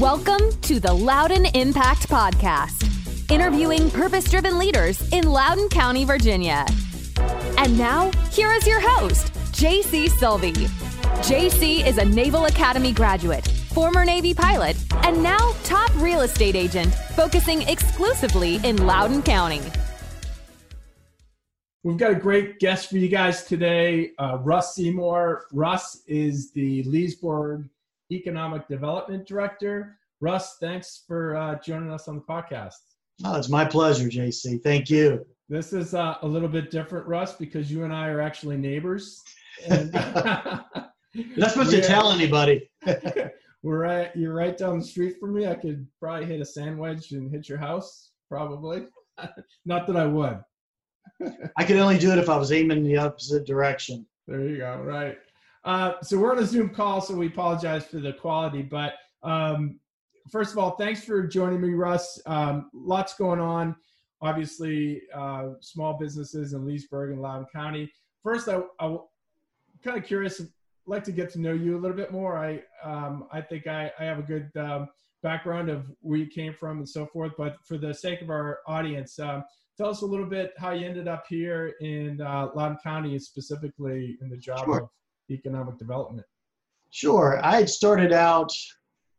Welcome to the Loudoun Impact Podcast, interviewing purpose driven leaders in Loudoun County, Virginia. And now, here is your host, JC Sylvie. JC is a Naval Academy graduate, former Navy pilot, and now top real estate agent, focusing exclusively in Loudoun County. We've got a great guest for you guys today, uh, Russ Seymour. Russ is the Leesburg Economic Development Director. Russ, thanks for uh, joining us on the podcast. Oh, it's my pleasure, JC. Thank you. This is uh, a little bit different, Russ, because you and I are actually neighbors. And Not supposed to tell anybody. we're right. You're right down the street from me. I could probably hit a sandwich and hit your house. Probably. Not that I would. I could only do it if I was aiming in the opposite direction. There you go. Right. Uh, so we're on a Zoom call, so we apologize for the quality. But um, first of all, thanks for joining me, Russ. Um, lots going on. Obviously, uh, small businesses in Leesburg and Loudoun County. First, I, am kind of curious. Like to get to know you a little bit more. I um, I think I, I have a good um, background of where you came from and so forth. But for the sake of our audience, um, tell us a little bit how you ended up here in uh, Loudoun County, specifically in the job sure. of economic development? Sure. I had started out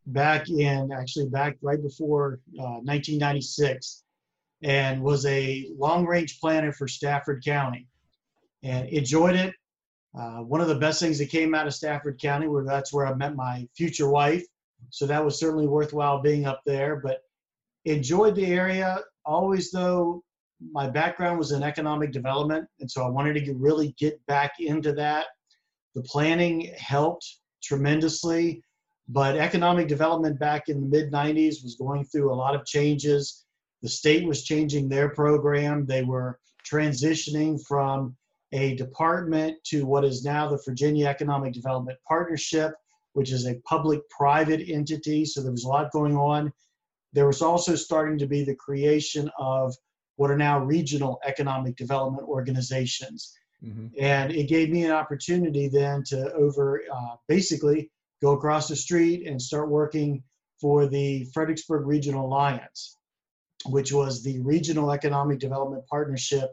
back in, actually, back right before uh, 1996 and was a long range planner for Stafford County and enjoyed it. Uh, one of the best things that came out of Stafford County, where that's where I met my future wife. So that was certainly worthwhile being up there, but enjoyed the area. Always, though, my background was in economic development, and so I wanted to get, really get back into that. The planning helped tremendously, but economic development back in the mid 90s was going through a lot of changes. The state was changing their program. They were transitioning from a department to what is now the Virginia Economic Development Partnership, which is a public private entity. So there was a lot going on. There was also starting to be the creation of what are now regional economic development organizations. Mm-hmm. And it gave me an opportunity then to over uh, basically go across the street and start working for the Fredericksburg Regional Alliance, which was the regional economic development partnership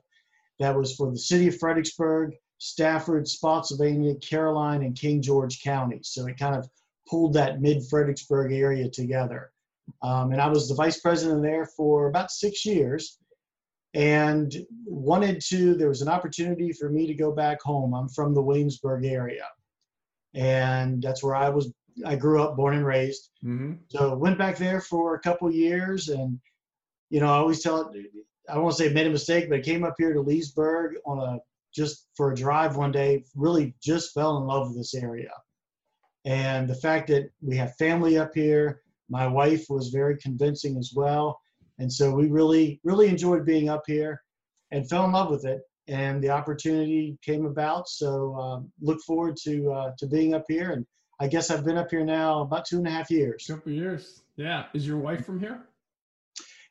that was for the city of Fredericksburg, Stafford, Spotsylvania, Caroline, and King George counties. So it kind of pulled that mid Fredericksburg area together. Um, and I was the vice president there for about six years and wanted to there was an opportunity for me to go back home. I'm from the williamsburg area and that's where i was i grew up born and raised. Mm-hmm. so went back there for a couple years and you know i always tell it i won't say made a mistake but I came up here to leesburg on a just for a drive one day really just fell in love with this area. And the fact that we have family up here my wife was very convincing as well and so we really, really enjoyed being up here and fell in love with it. And the opportunity came about. So um, look forward to uh, to being up here. And I guess I've been up here now about two and a half years. Couple years. Yeah. Is your wife from here?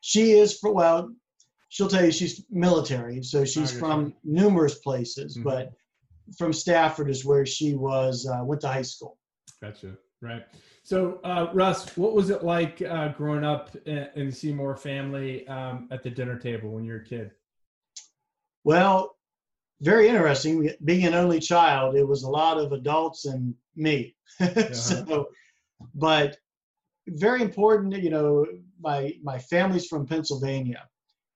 She is. For, well, she'll tell you she's military, so she's from numerous places, mm-hmm. but from Stafford is where she was. Uh, went to high school. Gotcha. Right. So, uh, Russ, what was it like uh, growing up in, in, the Seymour family um, at the dinner table when you were a kid? Well, very interesting. Being an only child, it was a lot of adults and me. Uh-huh. so, but very important. You know, my my family's from Pennsylvania,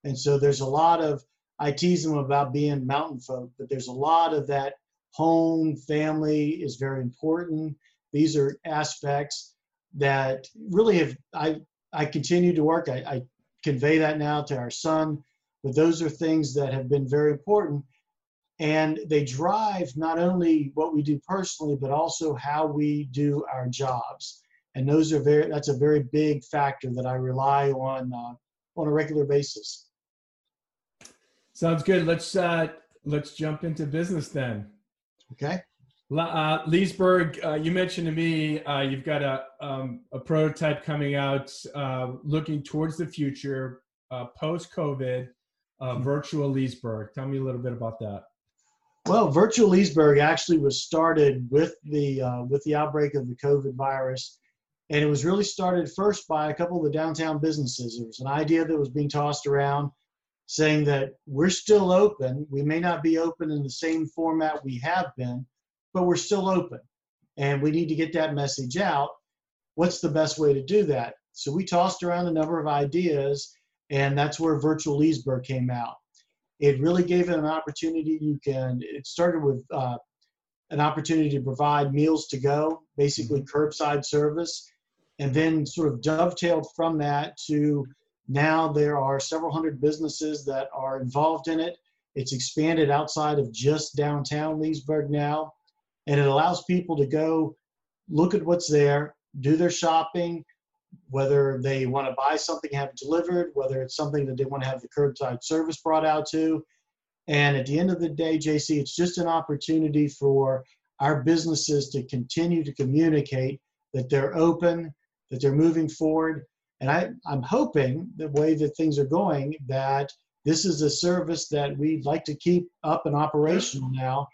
and so there's a lot of. I tease them about being mountain folk, but there's a lot of that home family is very important these are aspects that really have I I continue to work. I, I convey that now to our son, but those are things that have been very important, and they drive not only what we do personally, but also how we do our jobs. And those are very that's a very big factor that I rely on uh, on a regular basis. Sounds good. Let's uh, let's jump into business then. Okay. Uh, Leesburg, uh, you mentioned to me uh, you've got a, um, a prototype coming out uh, looking towards the future, uh, post COVID, uh, mm-hmm. virtual Leesburg. Tell me a little bit about that. Well, virtual Leesburg actually was started with the with the outbreak of the COVID virus, And it was really started first by a couple of the downtown businesses. There was an idea that was being tossed around saying that we're still open. We may not be open in the same format we have been, but we're still open. And we need to get that message out. What's the best way to do that? So we tossed around a number of ideas, and that's where Virtual Leesburg came out. It really gave it an opportunity. You can, it started with uh, an opportunity to provide meals to go, basically curbside service, and then sort of dovetailed from that to now there are several hundred businesses that are involved in it. It's expanded outside of just downtown Leesburg now, and it allows people to go look at what's there, do their shopping, whether they want to buy something, have it delivered, whether it's something that they want to have the curbside service brought out to. And at the end of the day, JC, it's just an opportunity for our businesses to continue to communicate that they're open, that they're moving forward. And I, I'm hoping the way that things are going that this is a service that we'd like to keep up and operational now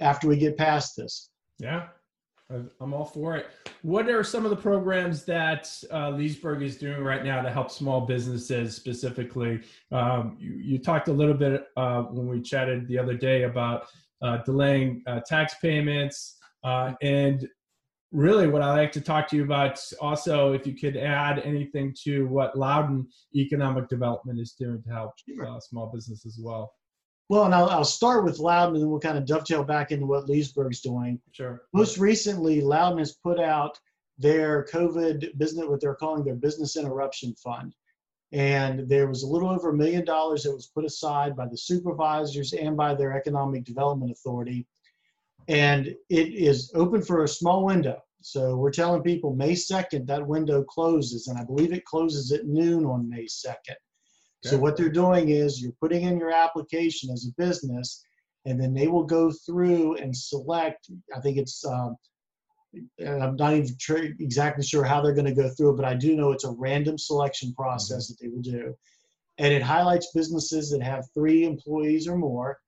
after we get past this. Yeah, I'm all for it. What are some of the programs that uh, Leesburg is doing right now to help small businesses specifically? Um, you, you, talked a little bit uh, when we chatted the other day about uh, delaying uh, tax payments. Uh, and really, what I like to talk to you about also, if you could add anything to what Loudoun Economic Development is doing to help uh, small business as well. Well, and I'll, I'll start with Loudoun and then we'll kind of dovetail back into what Leesburg's doing. Sure. Most recently, Loudoun has put out their COVID business, what they're calling their business interruption fund. And there was a little over a million dollars that was put aside by the supervisors and by their economic development authority. And it is open for a small window. So we're telling people May 2nd, that window closes. And I believe it closes at noon on May 2nd. So what they're doing is you're putting in your application as a business, and then they will go through and select. I think it's. Um, I'm not even tr- exactly sure how they're going to go through it, but I do know it's a random selection process mm-hmm. that they will do, and it highlights businesses that have three employees or more.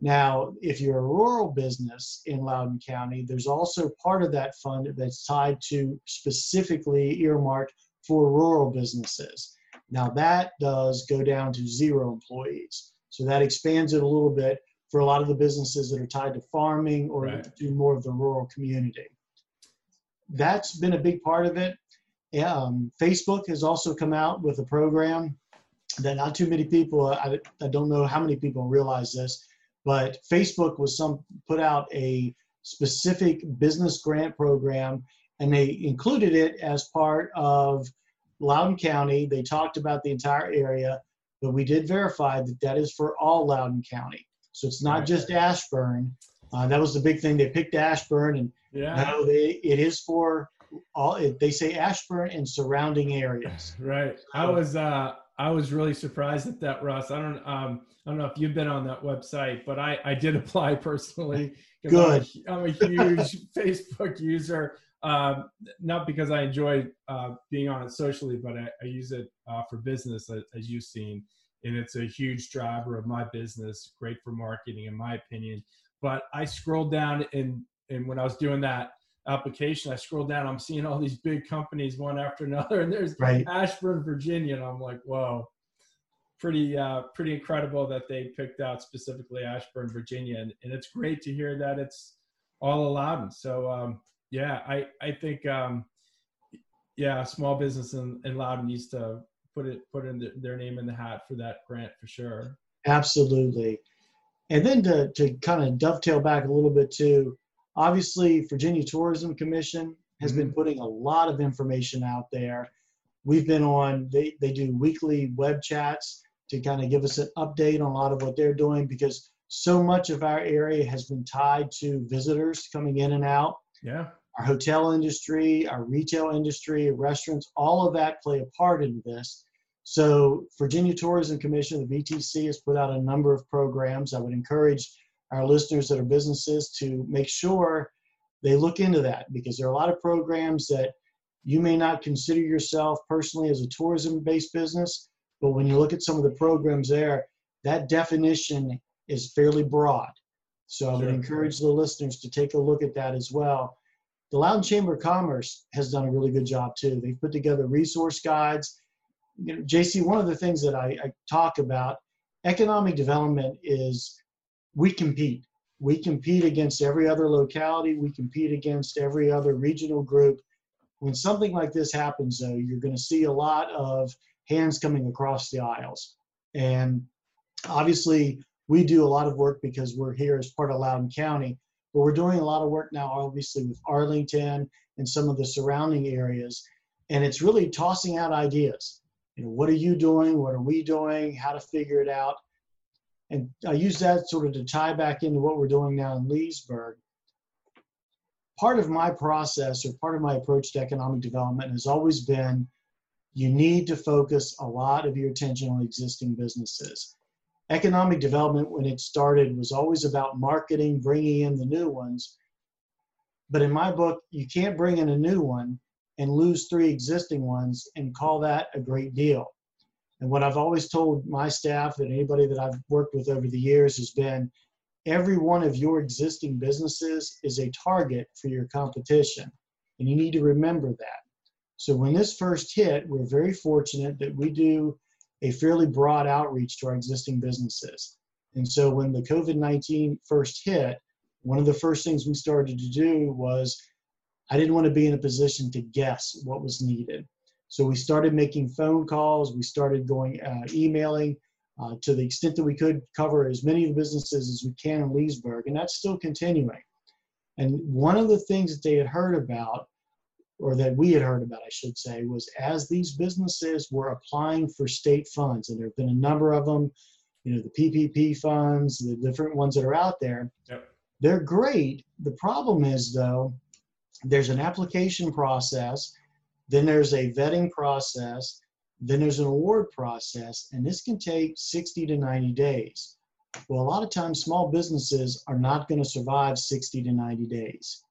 Now, if you're a rural business in Loudoun County, there's also part of that fund that's tied to specifically earmarked for rural businesses. Now that does go down to zero employees. So that expands it a little bit for a lot of the businesses that are tied to farming or right. do more of the rural community. That's been a big part of it. Um, Facebook has also come out with a program that not too many people, I, I don't know how many people realize this, but Facebook was some put out a specific business grant program and they included it as part of Loudoun County. They talked about the entire area, but we did verify that that is for all Loudoun County. So it's not right. just Ashburn. Uh, that was the big thing. They picked Ashburn, and yeah. no, they it is for all. It, they say Ashburn and surrounding areas. Right. So, I was uh, I was really surprised at that, Russ. I don't um, I don't know if you've been on that website, but I I did apply personally. Good. I'm a, I'm a huge Facebook user uh, not because I enjoy uh, being on it socially, but I, I use it uh, for business, as you've seen. And it's a huge driver of my business, great for marketing, in my opinion. But I scrolled down, and, and when I was doing that application, I scrolled down, I'm seeing all these big companies one after another, and there's right. Ashburn, Virginia. And I'm like, whoa. Pretty, uh, pretty incredible that they picked out specifically Ashburn, Virginia, and, and it's great to hear that it's all allowed. So um, yeah, I I think um, yeah, small business in, in Loudoun needs to put it put in the, their name in the hat for that grant for sure. Absolutely, and then to to kind of dovetail back a little bit too, obviously Virginia Tourism Commission has mm-hmm. been putting a lot of information out there. We've been on they they do weekly web chats to kind of give us an update on a lot of what they're doing because so much of our area has been tied to visitors coming in and out. Yeah our hotel industry, our retail industry, restaurants, all of that play a part in this. So Virginia Tourism Commission, the VTC, has put out a number of programs. I would encourage our listeners that are businesses to make sure they look into that because there are a lot of programs that you may not consider yourself personally as a tourism-based business, but when you look at some of the programs there, that definition is fairly broad. So I would encourage the listeners to take a look at that as well the Loudoun Chamber of Commerce has done a really good job too. They've put together resource guides. You know, JC, one of the things that I, I talk about, economic development is we compete. We compete against every other locality. We compete against every other regional group. When something like this happens, though, you're going to see a lot of hands coming across the aisles. And obviously, we do a lot of work because we're here as part of Loudoun County, but we're doing a lot of work now, obviously, with Arlington and some of the surrounding areas. And it's really tossing out ideas. You know, what are you doing? What are we doing? How to figure it out? And I use that sort of to tie back into what we're doing now in Leesburg. Part of my process or part of my approach to economic development has always been you need to focus a lot of your attention on existing businesses. Economic development, when it started, was always about marketing, bringing in the new ones. But in my book, you can't bring in a new one and lose three existing ones and call that a great deal. And what I've always told my staff and anybody that I've worked with over the years has been every one of your existing businesses is a target for your competition. And you need to remember that. So when this first hit, we're very fortunate that we do a fairly broad outreach to our existing businesses. And so when the COVID 19 first hit, one of the first things we started to do was I didn't want to be in a position to guess what was needed. So we started making phone calls, we started going uh, emailing uh, to the extent that we could cover as many of the businesses as we can in Leesburg, and that's still continuing. And one of the things that they had heard about or that we had heard about, I should say, was as these businesses were applying for state funds, and there have been a number of them, you know, the PPP funds, the different ones that are out there. Yep. They're great. The problem is, though, there's an application process, then there's a vetting process, then there's an award process, and this can take 60 to 90 days. Well, a lot of times, small businesses are not going to survive 60 to 90 days.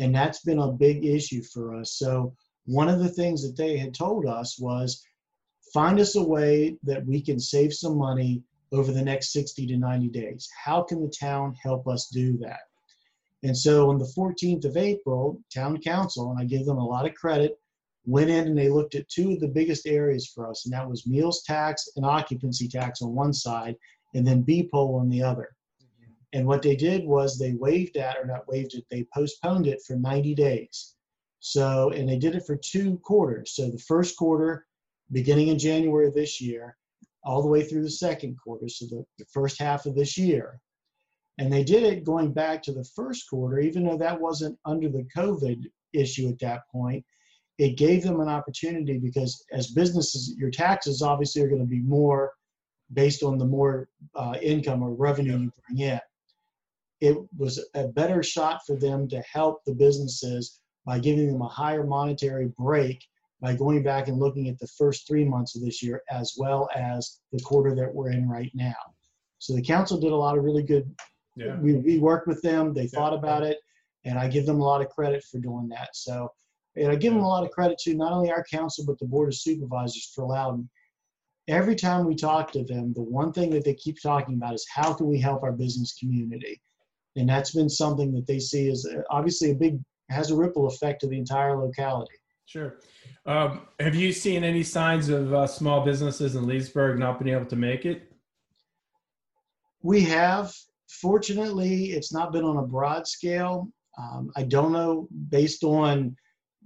And that's been a big issue for us. So, one of the things that they had told us was find us a way that we can save some money over the next 60 to 90 days. How can the town help us do that? And so on the 14th of April, town council, and I give them a lot of credit, went in and they looked at two of the biggest areas for us, and that was meals tax and occupancy tax on one side, and then B-POL on the other. And what they did was they waived that, or not waived it, they postponed it for 90 days. So, and they did it for two quarters. So the first quarter, beginning in January of this year, all the way through the second quarter, so the, the first half of this year. And they did it going back to the first quarter, even though that wasn't under the COVID issue at that point. It gave them an opportunity because as businesses, your taxes obviously are going to be more based on the more uh, income or revenue you bring in it was a better shot for them to help the businesses by giving them a higher monetary break by going back and looking at the first three months of this year as well as the quarter that we're in right now. So the council did a lot of really good. Yeah. We, we worked with them. They yeah. thought about it, and I give them a lot of credit for doing that. So, and I give them a lot of credit to not only our council but the board of supervisors for allowing. Every time we talk to them, the one thing that they keep talking about is how can we help our business community and that's been something that they see as obviously a big has a ripple effect to the entire locality. Sure. Um, have you seen any signs of uh, small businesses in Leesburg not being able to make it? We have. Fortunately, it's not been on a broad scale. Um, I don't know, based on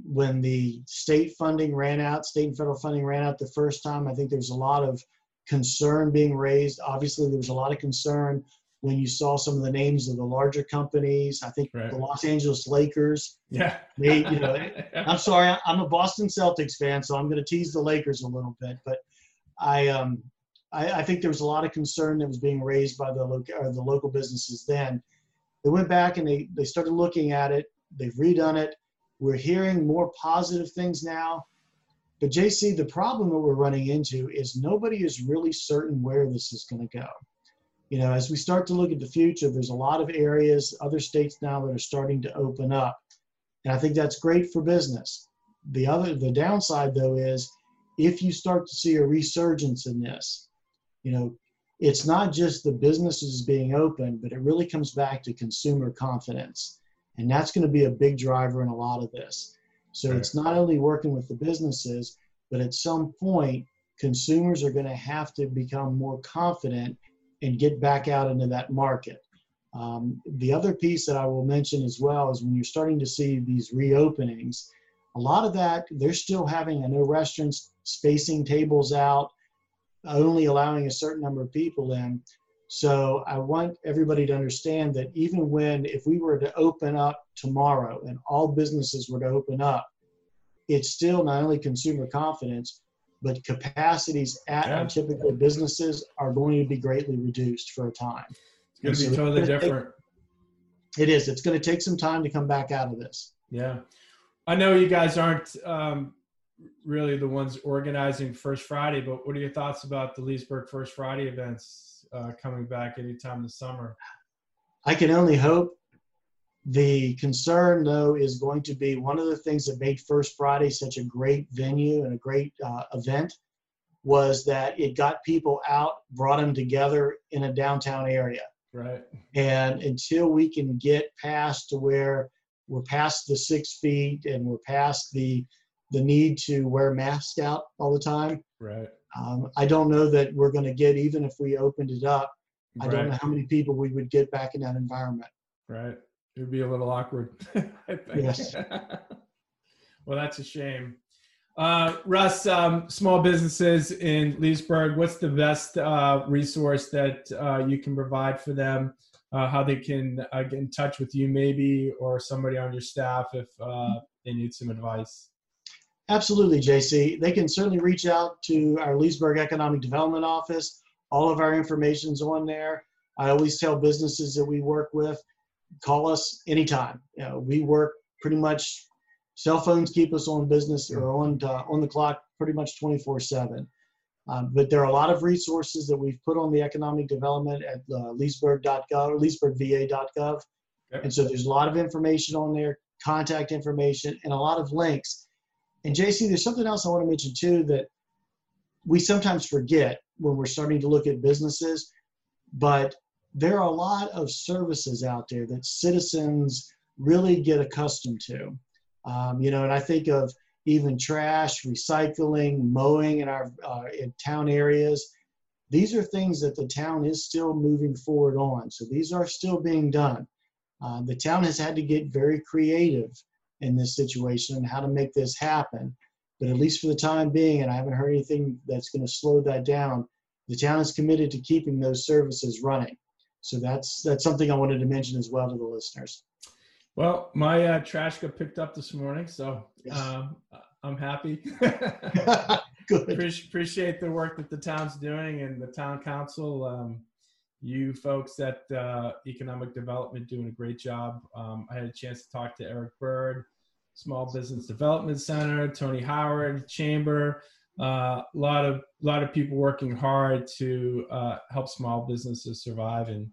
when the state funding ran out, state and federal funding ran out the first time, I think there's a lot of concern being raised. Obviously, there was a lot of concern when you saw some of the names of the larger companies. I think right. the Los Angeles Lakers. Yeah. They, you know, I'm sorry, I'm a Boston Celtics fan, so I'm going to tease the Lakers a little bit, but I, um, I, I think there was a lot of concern that was being raised by the local, the local businesses then. They went back and they, they started looking at it. They've redone it. We're hearing more positive things now. But JC, the problem that we're running into is nobody is really certain where this is going to go you know, as we start to look at the future, there's a lot of areas, other states now that are starting to open up. And I think that's great for business. The other, the downside though is if you start to see a resurgence in this, you know, it's not just the businesses being open, but it really comes back to consumer confidence. And that's going to be a big driver in a lot of this. So it's not only working with the businesses, but at some point, consumers are going to have to become more confident and get back out into that market. Um, the other piece that I will mention as well is when you're starting to see these reopenings, a lot of that they're still having, I know restaurants spacing tables out, only allowing a certain number of people in. So I want everybody to understand that even when, if we were to open up tomorrow and all businesses were to open up, it's still not only consumer confidence, but capacities at Yeah. our typical businesses are going to be greatly reduced for a time. It's going to be it's totally different. It is. It's going to take some time to come back out of this. Yeah. I know you guys aren't um, really the ones organizing First Friday, but what are your thoughts about the Leesburg First Friday events uh, coming back anytime this summer? I can only hope. The concern, though, is going to be one of the things that made First Friday such a great venue and a great uh, event was that it got people out, brought them together in a downtown area. Right. And until we can get past to where we're past the six feet and we're past the the need to wear masks out all the time, Right. um, I don't know that we're going to get even if we opened it up. I don't know how many people we would get back in that environment. Right. It would be a little awkward. I think. Yes. well, that's a shame. Uh, Russ, um, small businesses in Leesburg, what's the best uh, resource that uh, you can provide for them? Uh, how they can uh, get in touch with you, maybe, or somebody on your staff if uh, they need some advice? Absolutely, JC. They can certainly reach out to our Leesburg Economic Development Office. All of our information's on there. I always tell businesses that we work with, call us anytime. You know, we work pretty much. Cell phones keep us on business or on uh, on the clock pretty much 24/7. Um, but there are a lot of resources that we've put on the economic development at uh, leesburg.gov or leesburgva.gov. Okay. And so there's a lot of information on there, contact information, and a lot of links. And JC, there's something else I want to mention too that we sometimes forget when we're starting to look at businesses, but there are a lot of services out there that citizens really get accustomed to. Um, you know, and I think of even trash, recycling, mowing in our uh, in town areas. These are things that the town is still moving forward on. So these are still being done. Uh, the town has had to get very creative in this situation and how to make this happen. But at least for the time being, and I haven't heard anything that's going to slow that down, the town is committed to keeping those services running. So that's that's something I wanted to mention as well to the listeners. Well, my uh, trash got picked up this morning, so Yes. um, I'm happy. Good. Appreciate, appreciate the work that the town's doing and the town council. Um, you folks at uh, Economic Development doing a great job. Um, I had a chance to talk to Eric Bird, Small Business Development Center, Tony Howard, Chamber. A uh, lot of lot of people working hard to uh, help small businesses survive, and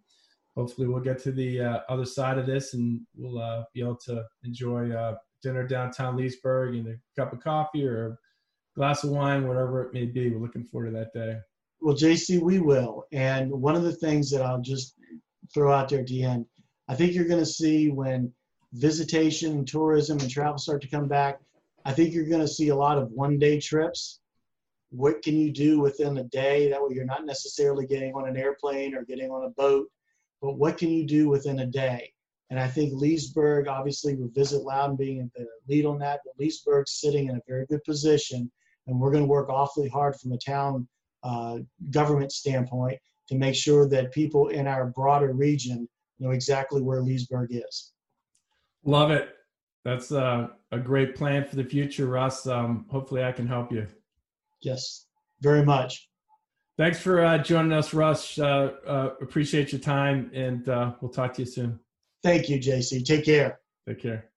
hopefully we'll get to the uh, other side of this, and we'll uh, be able to enjoy uh, dinner downtown Leesburg and a cup of coffee or a glass of wine, whatever it may be. We're looking forward to that day. Well, JC, we will. And one of the things that I'll just throw out there at the end, I think you're going to see when visitation, and tourism, and travel start to come back, I think you're going to see a lot of one day trips. What can you do within a day? That way you're not necessarily getting on an airplane or getting on a boat, but what can you do within a day? And I think Leesburg, obviously, with Visit Loudoun being the lead on that, but Leesburg's sitting in a very good position. And we're going to work awfully hard from a town uh, government standpoint to make sure that people in our broader region know exactly where Leesburg is. Love it. That's uh, a great plan for the future, Russ. Um, hopefully, I can help you. Yes, very much. Thanks for uh, joining us, Russ. Uh, uh, appreciate your time, and uh, we'll talk to you soon. Thank you, JC. Take care. Take care.